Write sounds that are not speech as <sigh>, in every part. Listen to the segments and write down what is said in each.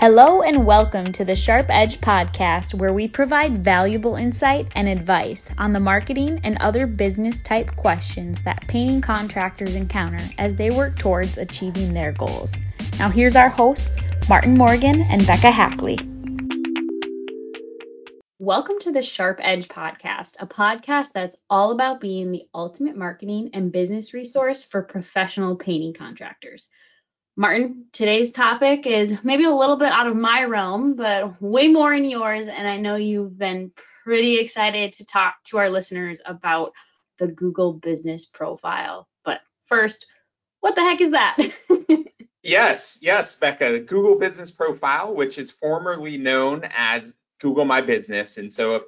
Hello and welcome to the Sharp Edge podcast, where we provide valuable insight and advice on the marketing and other business type questions that painting contractors encounter as they work towards achieving their goals. Now, here's our hosts, Martin Morgan and Bekah Hackley. Welcome to the Sharp Edge podcast, a podcast that's all about being the ultimate marketing and business resource for professional painting contractors. Martin, today's topic is maybe a little bit out of my realm, but way more in yours. And I know you've been pretty excited to talk to our listeners about the Google business profile. But first, what the heck is that? <laughs> yes, yes, Bekah, the Google business profile, which is formerly known as Google My Business. And so if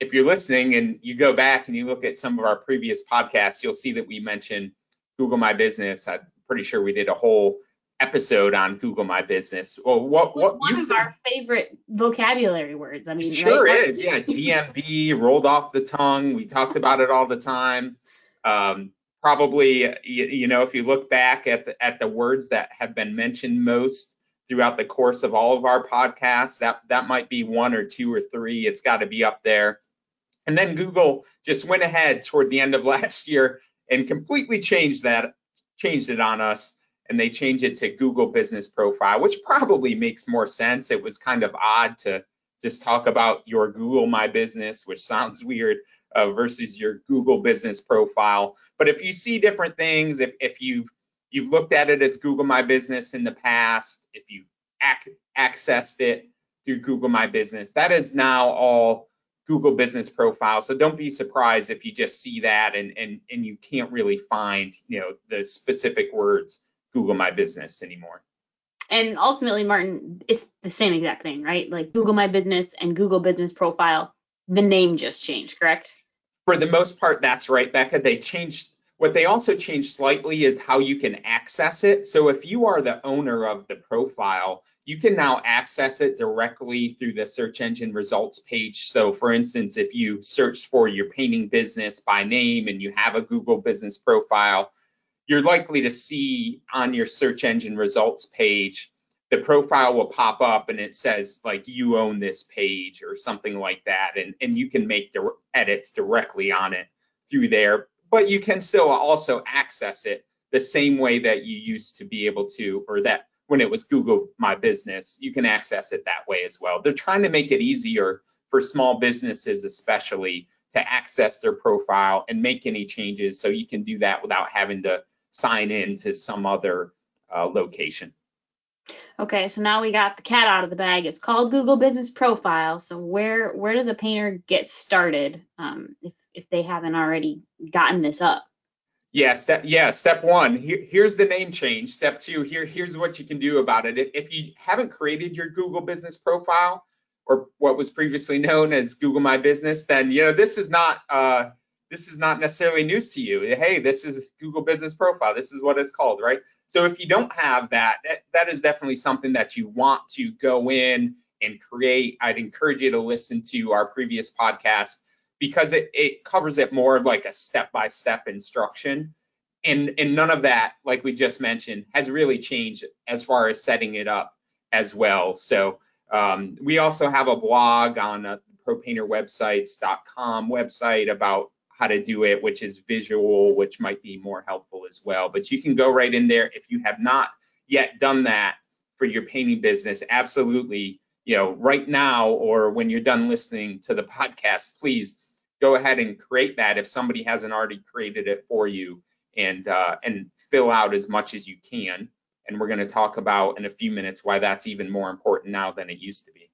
if you're listening and you go back and you look at some of our previous podcasts, you'll see that we mentioned Google My Business. I'm pretty sure we did a whole episode on Google My Business. Well, what what one of our favorite vocabulary words. I mean, sure right? is. Yeah, <laughs> GMB rolled off the tongue. We talked about it all the time. Um, probably, you, you, know, if you look back at the, at the words that have been mentioned most throughout the course of all of our podcasts, that that might be one or two or three. It's got to be up there. And then Google just went ahead toward the end of <laughs> last year and completely changed that, changed it on us and they change it to Google Business Profile, which probably makes more sense. It was kind of odd to just talk about your Google My Business, which sounds <laughs> weird, uh, versus your Google Business Profile. But if you see different things, if, if you've you've looked at it as Google My Business in the past, if you've ac- accessed it through Google My Business, that is now all Google Business Profile. So don't be surprised if you just see that and and and you can't really find you know the specific words Google My Business anymore. And ultimately, Martin, it's the same exact thing, right? Like Google My Business and Google Business Profile, the name just changed, correct? For the most part, that's right, Bekah. They changed. What they also changed slightly is how you can access it. So if you are the owner of the profile, you can now access it directly through the search engine results page. So for instance, if you searched for your painting business by name and you have a Google business profile, you're likely to see on your search engine results page, the profile will pop up and it says like you own this page or something like that. And, and you can make the edits directly on it through there, but you can still also access it the same way that you used to be able to, or that when it was Google My Business, you can access it that way as well. They're trying to make it easier for small businesses, especially to access their profile and make any changes. So you can do that without having to sign in to some other uh, location. Okay, so now we got the cat out of the bag. It's called Google Business Profile. So where where does a painter get started um, if if they haven't already gotten this up? Yeah, step yeah, step one. Here, here's the name change. Step two, here here's what you can do about it. If, if you haven't created your Google Business Profile or what was previously known as Google My Business, then you know this is not uh, this is not necessarily news to you. Hey, this is Google Business Profile. This is what it's called, right? So if you don't have that, that is definitely something that you want to go in and create. I'd encourage you to listen to our previous podcast because it, it covers it more of like a step-by-step instruction. And, and none of that, like we just mentioned, has really changed as far as setting it up as well. So um, we also have a blog on uh, propainterwebsites.com website about how to do it, which is visual, which might be more helpful as well. But you can go right in there if you have not yet done that for your painting business. Absolutely, you know, right now or when you're done listening to the <laughs> podcast, please go ahead and create that if somebody hasn't already created it for you, and uh, and fill out as much as you can. And we're going to talk about in a few minutes why that's even more important now than it used to be.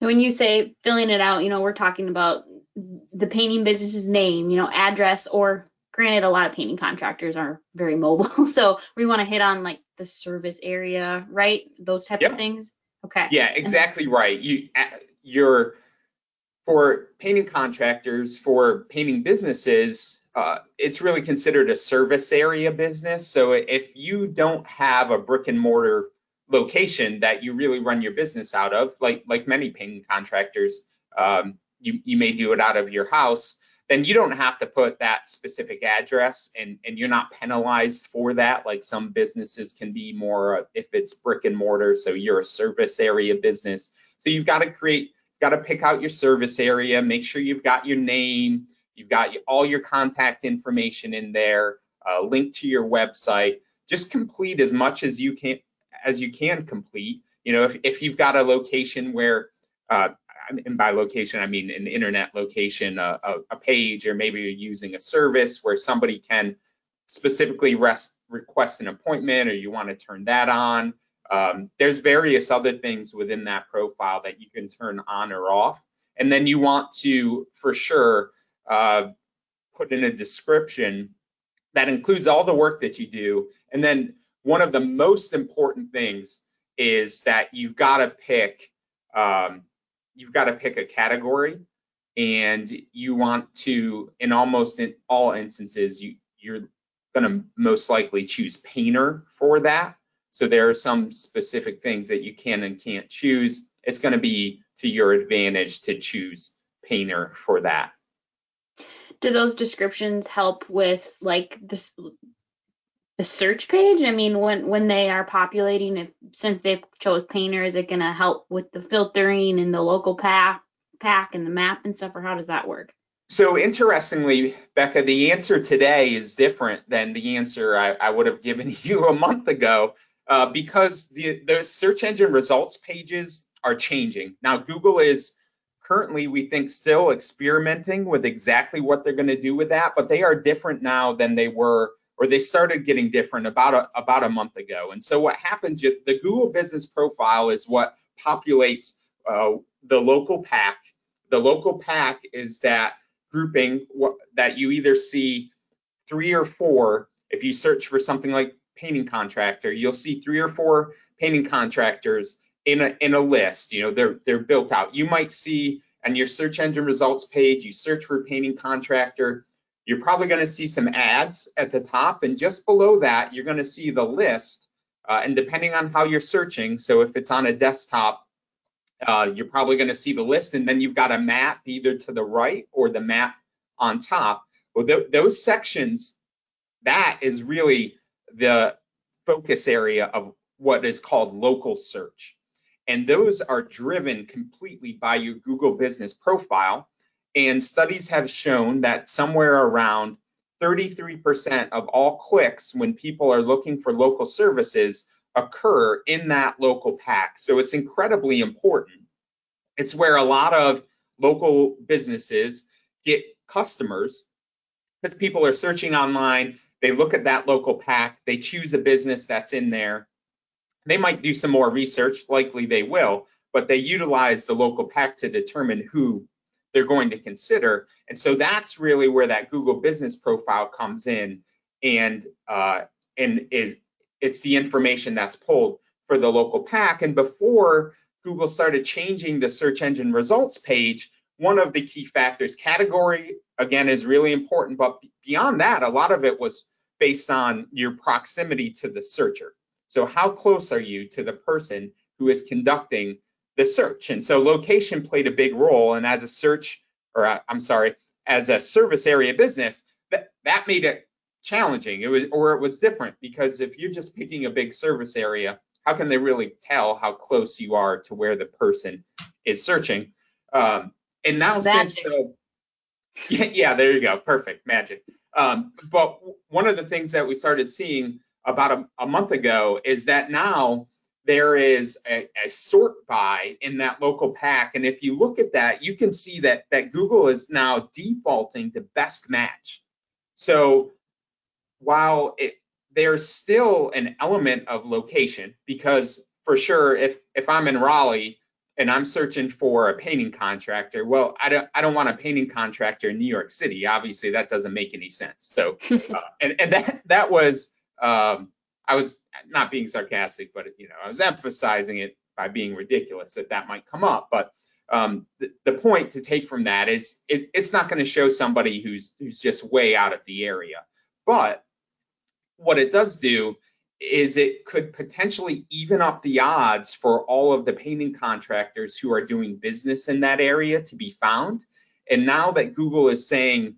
When you say filling it out, you know, we're talking about the painting business's name, you know, address, or granted, a lot of painting contractors are very mobile. <laughs> So we want to hit on like the service area, right? Those type yep. of things. Okay. Yeah, exactly right. You, you're for painting contractors, for painting businesses, uh, it's really considered a service area business. So if you don't have a brick and mortar location that you really run your business out of, like like many painting contractors, um, you, you may do it out of your house, then you don't have to put that specific address and, and you're not penalized for that. Like some businesses can be more if it's brick and mortar, so you're a service area business. So you've got to create, got to pick out your service area, make sure you've got your name, you've got all your contact information in there, uh, link to your website. Just complete as much as you can as you can complete. You know, if, if you've got a location where uh, and by location, I mean an internet location, a, a, a, page, or maybe you're using a service where somebody can specifically rest, request an appointment or you want to turn that on. Um, there's various other things within that profile that you can turn on or off. And then you want to, for sure, uh, put in a description that includes all the work that you do. And then one of the most important things is that you've got to pick um, you've got to pick a category and you want to in almost in all instances you you're going to most likely choose painter for that. So there are some specific things that you can and can't choose. It's going to be to your advantage to choose painter for that. Do those descriptions help with like this the search page? I mean, when when they are populating, if since they chose Painter, is it going to help with the filtering and the local pack pack and the map and stuff, or how does that work? So interestingly, Bekah, the answer today is different than the answer I, I would have given <laughs> you a month ago uh, because the, the search engine results pages are changing. Now, Google is currently, we think, still experimenting with exactly what they're going to do with that, but they are different now than they were or they started getting different about a, about a month ago. And so what happens, the Google Business Profile is what populates uh, the local pack. The local pack is that grouping that you either see three or four. If you search for something like painting contractor, you'll see three or four painting contractors in a in a list. You know, they're they're built out. You might see on your search engine results page, you search for painting contractor, you're probably going to see some ads at the top, and just below that, you're going to see the list. Uh, and depending on how you're searching, so if it's on a desktop, uh, you're probably going to see the list, and then you've got a map either to the right or the map on top. Well, th- those sections, that is really the focus area of what is called local search. And those are driven completely by your Google business profile. And studies have shown that somewhere around 33% of all clicks when people are looking for local services occur in that local pack. So it's incredibly important. It's where a lot of local businesses get customers because people are searching online. They look at that local pack, they choose a business that's in there. They might do some more research, likely they will, but they utilize the local pack to determine who they're going to consider. And so that's really where that Google business profile comes in and uh, and is it's the information that's pulled for the local pack. And before Google started changing the search engine results page, one of the key factors, category again is really important, but beyond that, a lot of it was based on your proximity to the searcher. So how close are you to the person who is conducting the search. And so location played a big role. And as a search, or uh, I'm sorry, as a service area business, that, that made it challenging. It was, or it was different because if you're just picking a big service area, how can they really tell how close you are to where the person is searching? Um, and now since the, yeah, yeah, there you go, perfect, magic. Um, but one of the things that we started seeing about a, a month ago is that now there is a, a, sort by in that local pack. And if you look at that, you can see that, that Google is now defaulting to best match. So while it, there's still an element of location, because for sure, if, if I'm in Raleigh and I'm searching for a painting contractor, well, I don't, I don't want a painting contractor in New York City. Obviously, that doesn't make any sense. So, <laughs> uh, and, and that, that was, um, I was not being sarcastic, but you know, I was emphasizing it by being ridiculous that that might come up. But um, the, the, point to take from that is it, it's not going to show somebody who's who's just way out of the area. But what it does do is it could potentially even up the odds for all of the painting contractors who are doing business in that area to be found. And now that Google is saying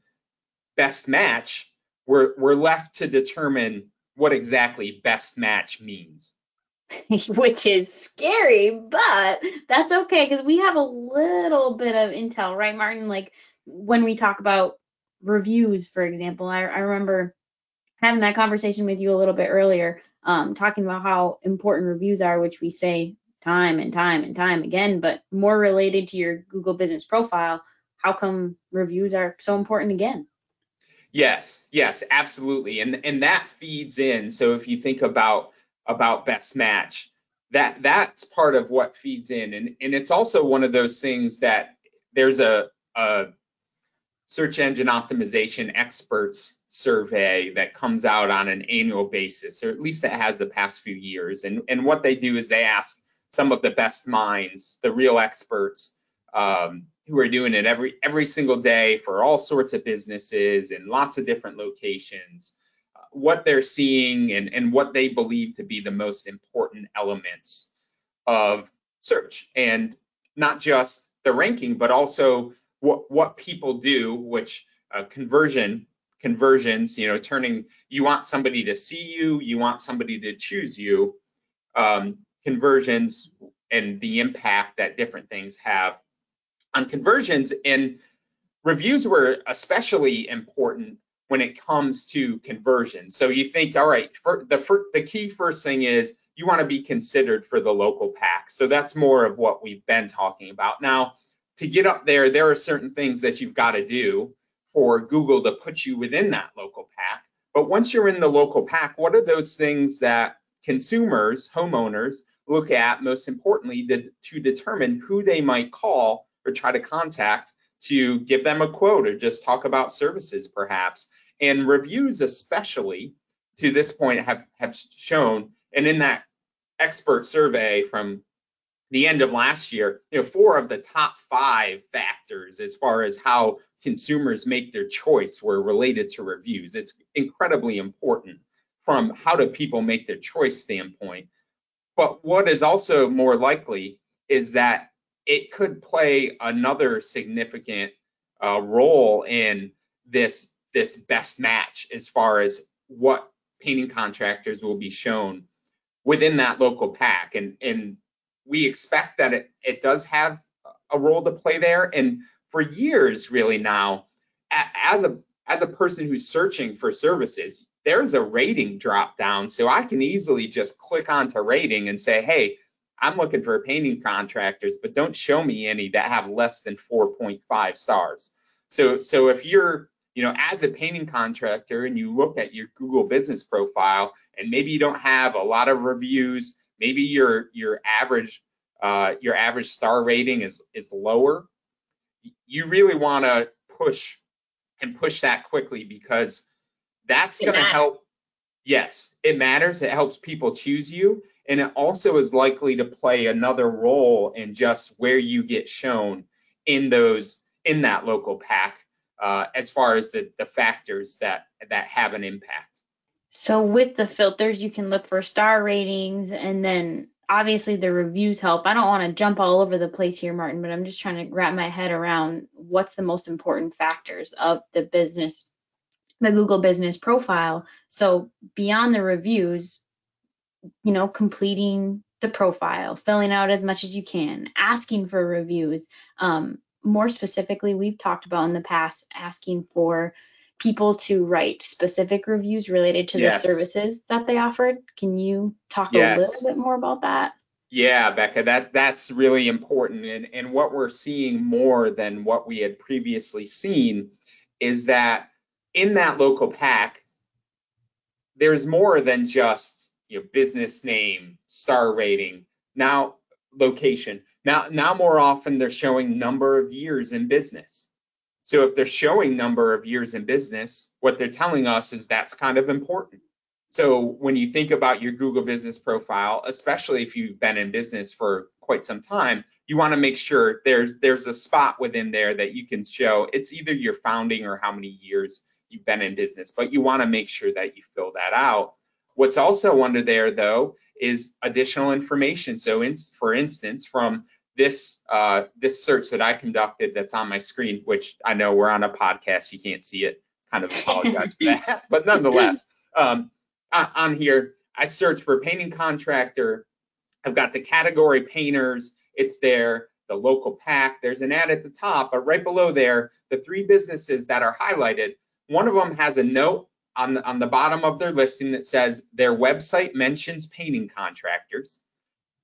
best match, we're we're left to determine what exactly best match means. <laughs> Which is scary, but that's okay because we have a little bit of intel, right, Martin? Like when we talk about reviews, for example, I, I remember having that conversation with you a little bit earlier, um, talking about how important reviews are, which we say time and time and time again, but more related to your Google business profile, how come reviews are so important again? Yes, yes, absolutely. And and that feeds in. So if you think about about best match, that that's part of what feeds in. And and it's also one of those things that there's a, a search engine optimization experts survey that comes out on an annual basis, or at least that has the past few years. And and what they do is they ask some of the best minds, the real experts, um, who are doing it every every single day for all sorts of businesses in lots of different locations uh, what they're seeing and, and what they believe to be the most important elements of search. And not just the ranking but also what what people do which uh, conversion conversions you know turning you want somebody to see you you want somebody to choose you um, conversions and the impact that different things have on conversions and reviews were especially important when it comes to conversions. So you think, all right, the the key first thing is you want to be considered for the local pack. So that's more of what we've been talking about. Now, to get up there, there are certain things that you've got to do for Google to put you within that local pack. But once you're in the local pack, what are those things that consumers, homeowners, look at most importantly to, to determine who they might call or try to contact to give them a quote or just talk about services perhaps. And reviews especially to this point have, have shown, and in that expert survey from the end of last year, you know, four of the top five factors as far as how consumers make their choice were related to reviews. It's incredibly important from how do people make their choice standpoint. But what is also more likely is that it could play another significant uh, role in this this best match as far as what painting contractors will be shown within that local pack. And and we expect that it, it does have a role to play there. And for years really now as a as a person who's searching for services there's a rating drop down. So i can easily just click onto rating and say hey I'm looking for painting contractors, but don't show me any that have less than 4.5 stars. So, so if you're, you know, as a painting contractor and you look at your Google business profile and maybe you don't have a lot of reviews, maybe your your average uh, your average star rating is is lower, you really want to push and push that quickly because that's going to help. Yes, it matters. It helps people choose you and it also is likely to play another role in just where you get shown in those in that local pack uh, as far as the, the factors that that have an impact. So with the filters, you can look for star ratings and then obviously the reviews help. I don't want to jump all over the place here, Martin, but I'm just trying to wrap my head around what's the most important factors of the business, the Google business profile. So beyond the reviews, you know, completing the profile, filling out as much as you can, asking for reviews. Um, more specifically, we've talked about in the past asking for people to write specific reviews related to yes. the services that they offered. Can you talk yes. a little bit more about that? Yeah, Bekah, that that's really important. And and what we're seeing more than what we had previously seen is that in that local pack, there's more than just you know, business name, star rating, now location. Now, now more often they're showing number of years in business. So if they're showing number of years in business, what they're telling us is that's kind of important. So when you think about your Google business profile, especially if you've been in business for quite some time, you want to make sure there's there's a spot within there that you can show it's either your founding or how many years you've been in business, but you want to make sure that you fill that out What's also under there, though, is additional information. So, in, for instance, from this uh, this search that I conducted that's on my screen, which I know we're on a podcast, you can't see it kind of apologize for <laughs> that. But nonetheless, um, on here, I search for painting contractor. I've got the category painters. It's there. The local pack. There's an ad at the top, but right below there, the three businesses that are highlighted. One of them has a note on the, on the bottom of their listing that says their website mentions painting contractors.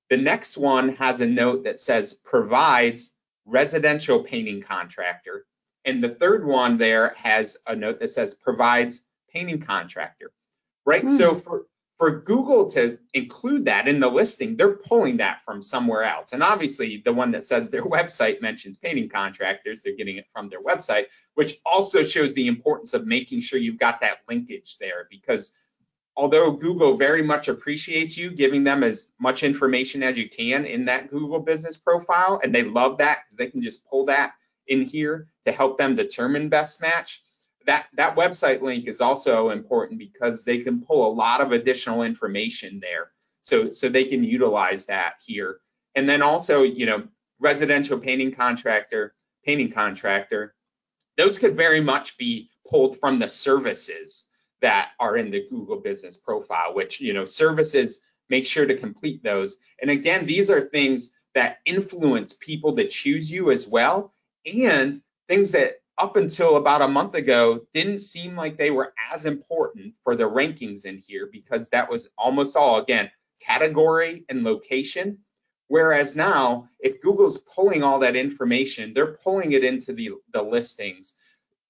The next one has a note that says provides residential painting contractor. And the third one there has a note that says provides painting contractor. Right? Hmm. So for for Google to include that in the listing, they're pulling that from somewhere else. And obviously, the one that says their <laughs> website mentions painting contractors, they're getting it from their website, which also shows the importance of making sure you've got that linkage there. Because although Google very much appreciates you giving them as much information as you can in that Google business profile, and they love that because they can just pull that in here to help them determine best match that that website link is also important because they can pull a lot of additional information there. So so they can utilize that here. And then also, you know, residential painting contractor, painting contractor, those could very much be pulled from the services that are in the Google business profile, which, you know, services make sure to complete those. And again, these are things that influence people to choose you as well and things that up until about a month ago didn't seem like they were as important for the rankings in here because that was almost all again category and location. Whereas now if google's pulling all that information they're pulling it into the the listings.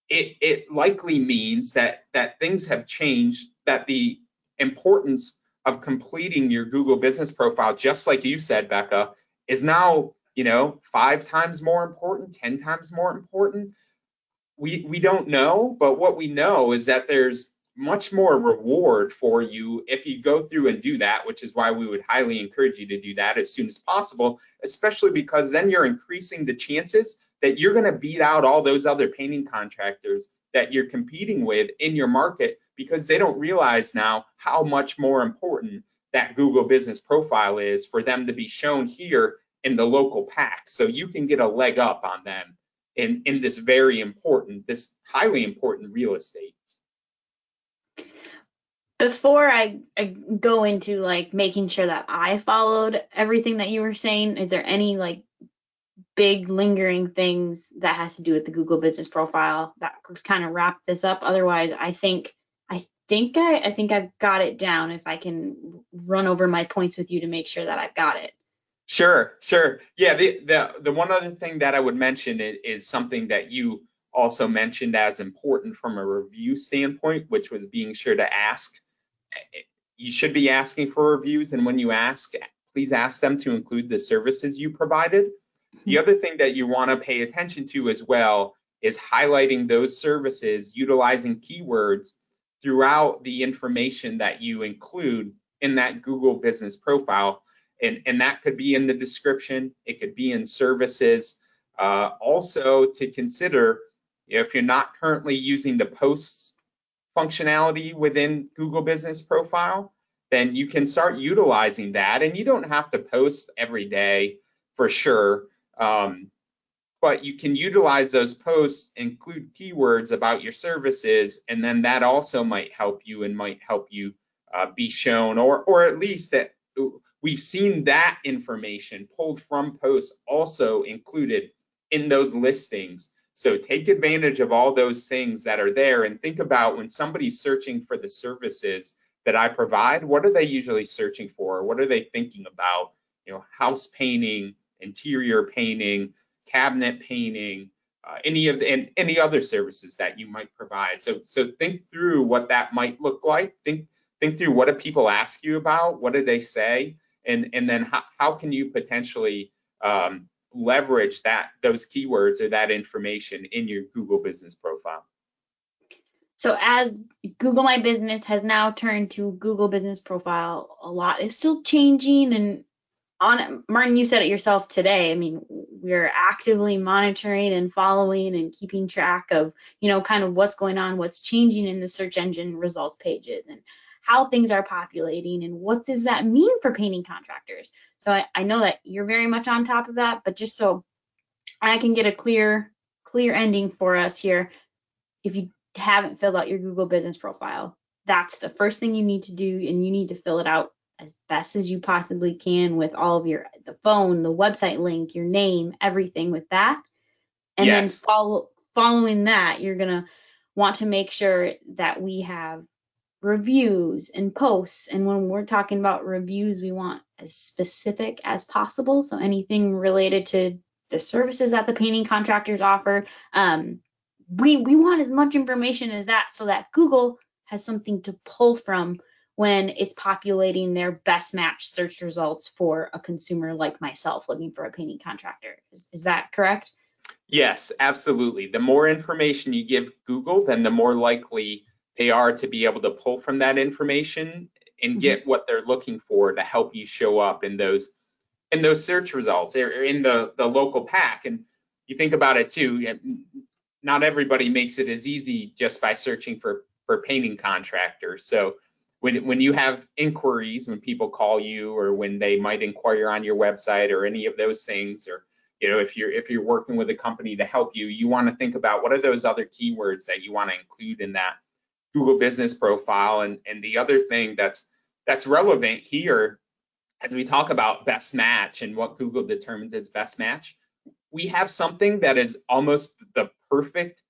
It it likely means that that things have changed that the importance of completing your google business profile just like you said Bekah is now you know five times more important ten times more important we we don't know, but what we know is that there's much more reward for you if you go through and do that, which is why we would highly encourage you to do that as soon as possible, especially because then you're increasing the chances that you're going to beat out all those other painting contractors that you're competing with in your market because they don't realize now how much more important that Google business profile is for them to be shown here in the local pack. So you can get a leg up on them in, in this very important, this highly important real estate. Before I, I go into like making sure that I followed everything that you were saying, is there any like big lingering things that has to do with the Google business profile that could kind of wrap this up? Otherwise, I think I think I, I think I've got it down if I can run over my points with you to make sure that I've got it. Sure, sure. Yeah, the the the one other thing that I would mention is, is something that you also mentioned as important from a review standpoint, which was being sure to ask. You should be asking for reviews, and when you ask, please ask them to include the services you provided. The other thing that you want to pay attention to as well is highlighting those services utilizing keywords throughout the information that you include in that Google business profile and, and that could be in the description, it could be in services. Uh, also to consider if you're not currently using the posts functionality within Google Business Profile, then you can start utilizing that. And you don't have to post every day for sure. Um, but you can utilize those posts, include keywords about your services, and then that also might help you and might help you uh, be shown, or or at least that we've seen that information pulled from posts also included in those listings. So take advantage of all those things that are there and think about when somebody's searching for the services that I provide, what are they usually searching for? What are they thinking about? You know, house painting, interior painting, cabinet painting, uh, any of the, and any other services that you might provide. So so think through what that might look like. Think think through what do people ask you about? What do they say? and and then how, how can you potentially um, leverage that those keywords or that information in your Google business profile. So as Google My Business has now turned to Google Business Profile, a lot is still changing and on Martin, you said it yourself today. I mean, we're actively monitoring and following and keeping track of, you know, kind of what's going on, what's changing in the search engine results pages and how things are populating and what does that mean for painting contractors. So I, I know that you're very much on top of that, but just so I can get a clear clear ending for us here, if you haven't filled out your Google business profile, that's the first thing you need to do and you need to fill it out as best as you possibly can with all of your the phone, the website link, your name, everything with that. And yes. then follow following that, you're going to want to make sure that we have reviews and posts. And when we're talking about reviews, we want as specific as possible. So anything related to the services that the painting contractors offer, um, we we want as much information as that so that Google has something to pull from when it's populating their best match search results for a consumer like myself looking for a painting contractor. Is, is that correct? Yes, absolutely. The more information you give Google, then the more likely they are to be able to pull from that information and get mm-hmm. what they're looking for to help you show up in those in those search results or in the the local pack. And you think about it too, not everybody makes it as easy just by searching for for painting contractors. So when when you have inquiries, when people call you or when they might inquire on your website or any of those things, or you know if you're if you're working with a company to help you, you want to think about what are those other keywords that you want to include in that Google Business Profile. And and the other thing that's that's relevant here as we talk about best match and what Google determines as best match, we have something that is almost the perfect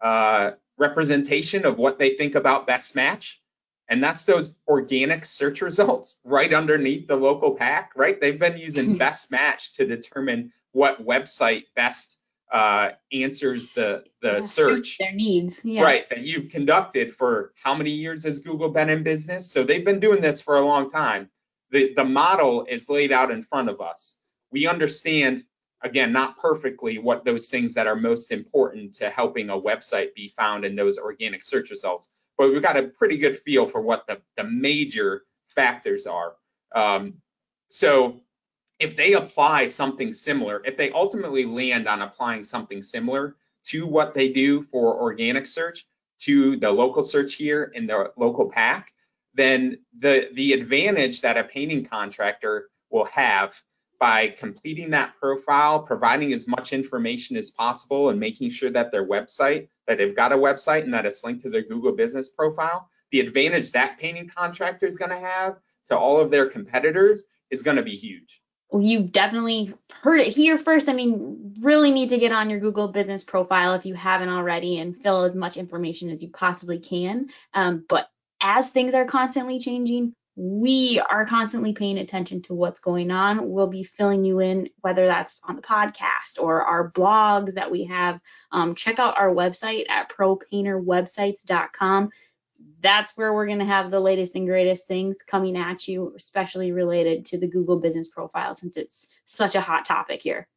uh, representation of what they think about best match and that's those organic search results right underneath the local pack, right? They've been using <laughs> best match to determine what website best uh, answers the the yeah, search their needs yeah. right that you've conducted for how many years has google been in business so they've been doing this for a long time the the model is laid out in front of us we understand again not perfectly what those things that are most important to helping a website be found in those organic search results but we've got a pretty good feel for what the, the major factors are. Um, so if they apply something similar, if they ultimately land on applying something similar to what they do for organic search to the local search here in the local pack, then the the advantage that a painting contractor will have by completing that profile, providing as much information as possible, and making sure that their website, that they've got a website and that it's linked to their Google business profile, the advantage that painting contractor is going to have to all of their competitors is going to be huge. You've definitely heard it here first. I mean, really need to get on your Google business profile if you haven't already and fill as much information as you possibly can. Um, but as things are constantly changing, we are constantly paying attention to what's going on. We'll be filling you in, whether that's on the podcast or our blogs that we have. Um, check out our website at propainterwebsites.com. That's where we're going to have the latest and greatest things coming at you, especially related to the Google business profile, since it's such a hot topic here.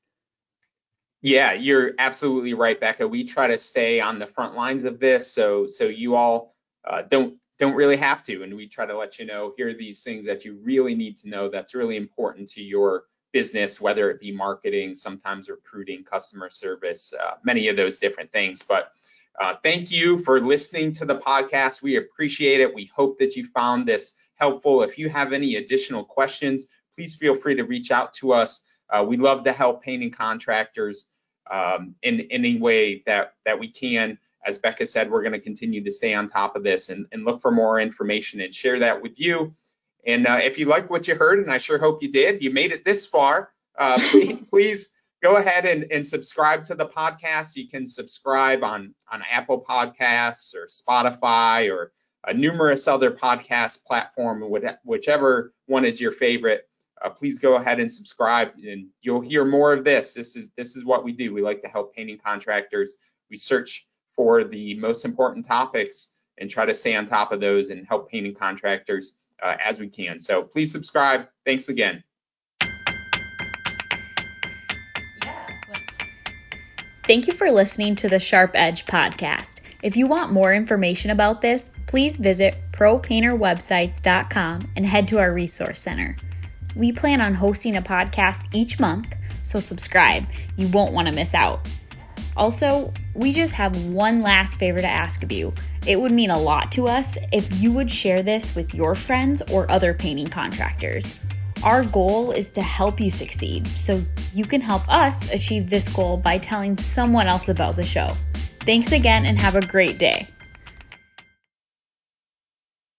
Yeah, you're absolutely right, Bekah. We try to stay on the front lines of this, so so you all uh, don't don't really have to. And we try to let you know here are these things that you really need to know that's really important to your business, whether it be marketing, sometimes recruiting, customer service, uh, many of those different things. But uh, thank you for listening to the podcast. We appreciate it. We hope that you found this helpful. If you have any additional questions, please feel free to reach out to us. Uh, we love to help painting contractors um, in, in any way that, that we can as Bekah said, we're going to continue to stay on top of this and, and look for more information and share that with you. And uh, if you like what you heard, and I sure hope you did, you made it this far, uh, <laughs> please, please, go ahead and, and subscribe to the podcast. You can subscribe on, on Apple Podcasts or Spotify or numerous other podcast platform, whichever one is your favorite. Uh, please go ahead and subscribe, and you'll hear more of this. This is this is what we do. We like to help painting contractors. We search for the most important topics and try to stay on top of those and help painting contractors uh, as we can. So please subscribe. Thanks again. Thank you for listening to the Sharp Edge podcast. If you want more information about this, please visit propainterwebsites.com and head to our resource center. We plan on hosting a podcast each month, so subscribe. You won't want to miss out. Also, we just have one last favor to ask of you. It would mean a lot to us if you would share this with your friends or other painting contractors. Our goal is to help you succeed, so you can help us achieve this goal by telling someone else about the show. Thanks again and have a great day.